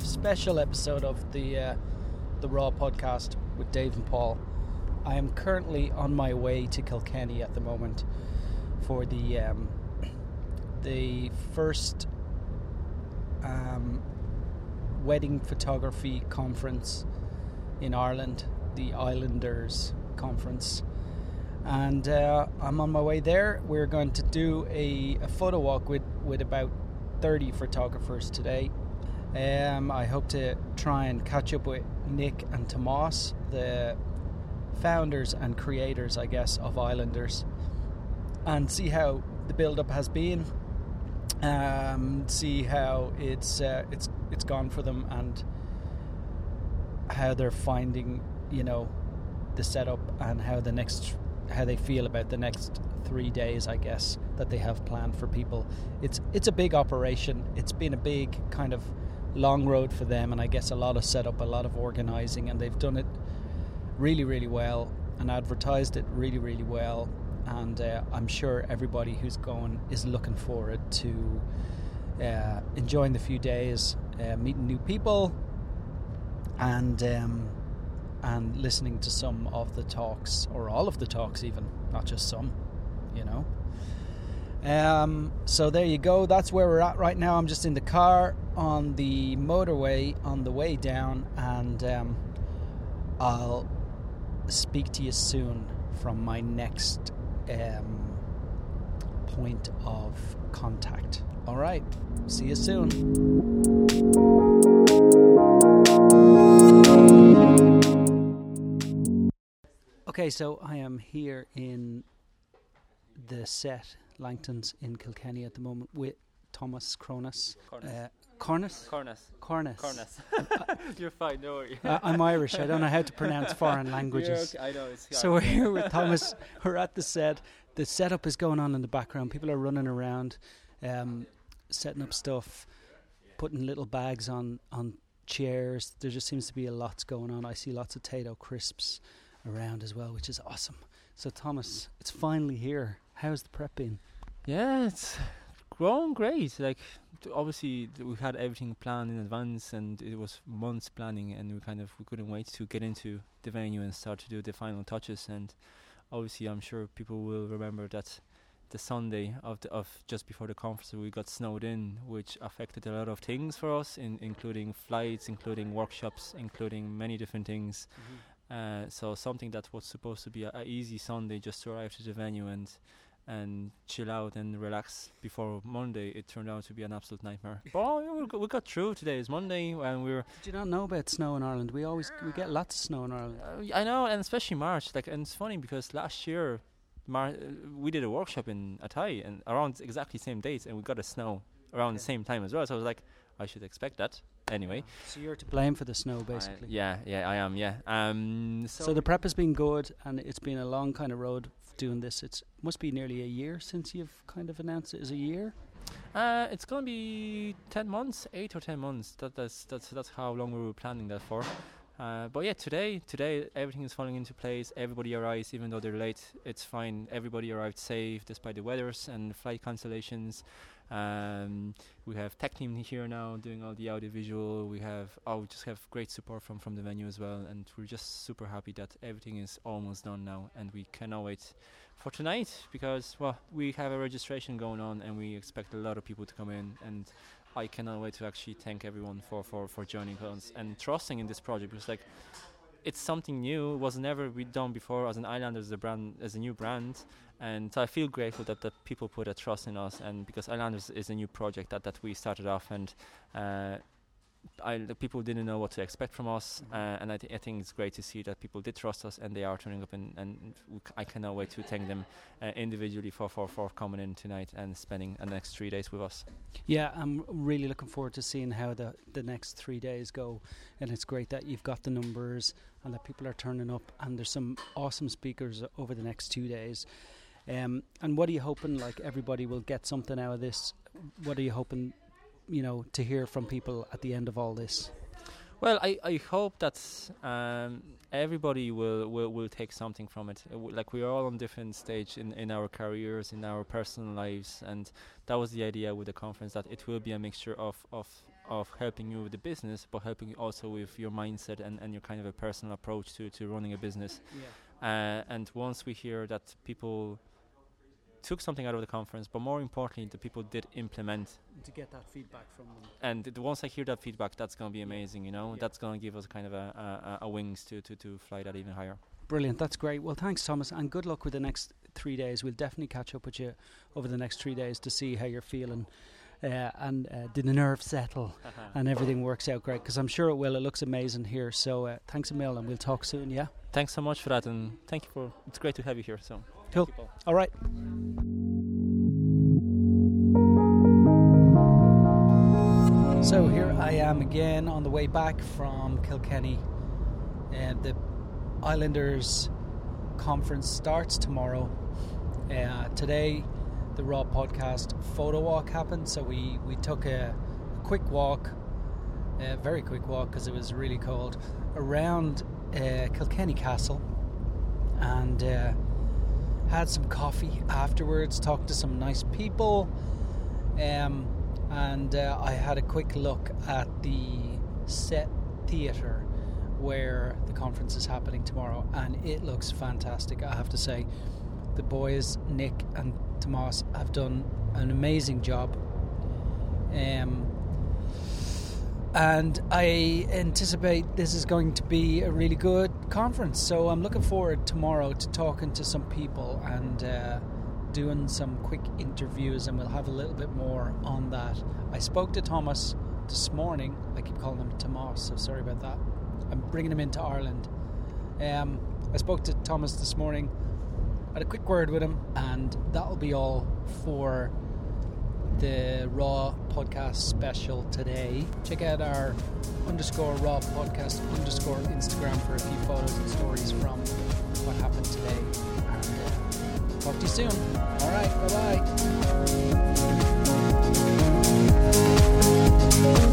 special episode of the uh, the Raw podcast with Dave and Paul. I am currently on my way to Kilkenny at the moment for the um, the first um, wedding photography conference in Ireland, the Islanders conference, and uh, I'm on my way there. We're going to do a, a photo walk with with about 30 photographers today. Um, I hope to try and catch up with Nick and Tomas, the founders and creators, I guess, of Islanders, and see how the build-up has been. Um, see how it's uh, it's it's gone for them and how they're finding, you know, the setup and how the next how they feel about the next three days, I guess, that they have planned for people. It's it's a big operation. It's been a big kind of long road for them, and I guess a lot of setup, a lot of organising, and they've done it really, really well and advertised it really, really well. And uh, I'm sure everybody who's going is looking forward to uh, enjoying the few days, uh, meeting new people, and um, and listening to some of the talks or all of the talks, even not just some, you know. Um, so there you go. That's where we're at right now. I'm just in the car on the motorway on the way down, and um, I'll speak to you soon from my next um, point of contact. All right. See you soon. Okay, so I am here in the set Langtons in Kilkenny at the moment with Thomas Cronus. Cornus. Uh, Cornus? Cornus. Cornus. Cornus. You're fine, don't worry. Uh, I'm Irish. I don't know how to pronounce foreign languages. okay, I know it's So we're here with Thomas. We're at the set. The setup is going on in the background. People are running around, um, setting up stuff, putting little bags on on chairs. There just seems to be a lot going on. I see lots of Tayto crisps around as well, which is awesome. So Thomas, it's finally here. How's the prep been? Yeah, it's grown great. Like obviously we had everything planned in advance, and it was months planning, and we kind of we couldn't wait to get into the venue and start to do the final touches. And obviously, I'm sure people will remember that the Sunday of the, of just before the conference, we got snowed in, which affected a lot of things for us, in, including flights, including workshops, including many different things. Uh, so something that was supposed to be a, a easy Sunday just to arrive to the venue and and chill out and relax before Monday, it turned out to be an absolute nightmare. but oh, we, got, we got through. Today is Monday, and we were. Did you not know about snow in Ireland? We always we get lots of snow in Ireland. Uh, I know, and especially March. Like, and it's funny because last year, Mar- uh, we did a workshop in Atay, and around exactly same dates, and we got a snow around the same time as well. So I was like, I should expect that anyway. So you're to blame for the snow, I- basically. yeah, yeah, I am. Yeah. Um. So, So, the prep has been good, and it's been a long kind of road doing this. It's must be nearly a year since you've kind of announced it as a year. Uh, it's gonna be ten months, eight or ten months. That, that's that's that's how long we were planning that for. Uh, but yeah, today today everything is falling into place. Everybody arrives, even though they're late. It's fine. Everybody arrived safe despite the weathers and flight cancellations. Um, we have tech team here now doing all the audiovisual. We have oh, we just have great support from from the venue as well, and we're just super happy that everything is almost done now, and we cannot wait for tonight because well we have a registration going on and we expect a lot of people to come in and I cannot wait to actually thank everyone for for for joining us and trusting in this project because like it's something new it was never done before as an island as a brand as a new brand. And I feel grateful that that people put a trust in us and because Islanders is a new project that that we started off and uh, I, the people didn't know what to expect from us, Mhm. uh, and I, th- I think it's great to see that people did trust us and they are turning up, and, and we c- I cannot wait to thank them uh, individually for, for, for coming in tonight and spending the next three days with us. Yeah, I'm really looking forward to seeing how the the next three days go, and it's great that you've got the numbers and that people are turning up, and there's some awesome speakers over the next two days. Um, and what are you hoping? Like everybody will get something out of this. What are you hoping? You know, to hear from people at the end of all this. Well, I, I hope that um, everybody will, will, will take something from it. Uh, w- Like we are all on different stage in, in our careers, in our personal lives, and that was the idea with the conference that it will be a mixture of, of of helping you with the business, but helping you also with your mindset and, and your kind of a personal approach to, to running a business. Yeah. Uh, and once we hear that people took something out of the conference, but more importantly, the people did implement. To get that feedback from them. And th- once I hear that feedback, that's going to be amazing. You know, Yeah. that's going to give us kind of a, a, a wings to, to, to fly that even higher. Brilliant. That's great. Well, thanks, Thomas, and good luck with the next three days. We'll definitely catch up with you over the next three days to see how you're feeling. Uh, and uh, did the nerves settle and everything works out great? Because I'm sure it will. It looks amazing here. So uh, thanks a mil, and we'll talk soon. Yeah. Thanks so much for that, and thank you for. It's great to have you here. So Cool. thank you, All right. So here I am again on the way back from Kilkenny. And the Islanders conference starts tomorrow. Uh, today, the Raw podcast photo walk happened. So we, we took a, a quick walk, a very quick walk because it was really cold, around uh, Kilkenny Castle. And uh, had some coffee afterwards, talked to some nice people, um, and uh, I had a quick look at the set theatre where the conference is happening tomorrow, and it looks fantastic. I have to say, the boys Nick and Tomas have done an amazing job. Um, and I anticipate this is going to be a really good conference. So I'm looking forward tomorrow to talking to some people and uh, doing some quick interviews, and we'll have a little bit more on that. I spoke to Thomas this morning. I keep calling him Tomas, so sorry about that. I'm bringing him into Ireland. Um, I spoke to Thomas this morning. Had a quick word with him, and that'll be all for the Raw podcast special today. Check out our underscore Raw podcast underscore Instagram for a few photos and stories from what happened today. And uh, Talk to you soon. All right. Bye bye.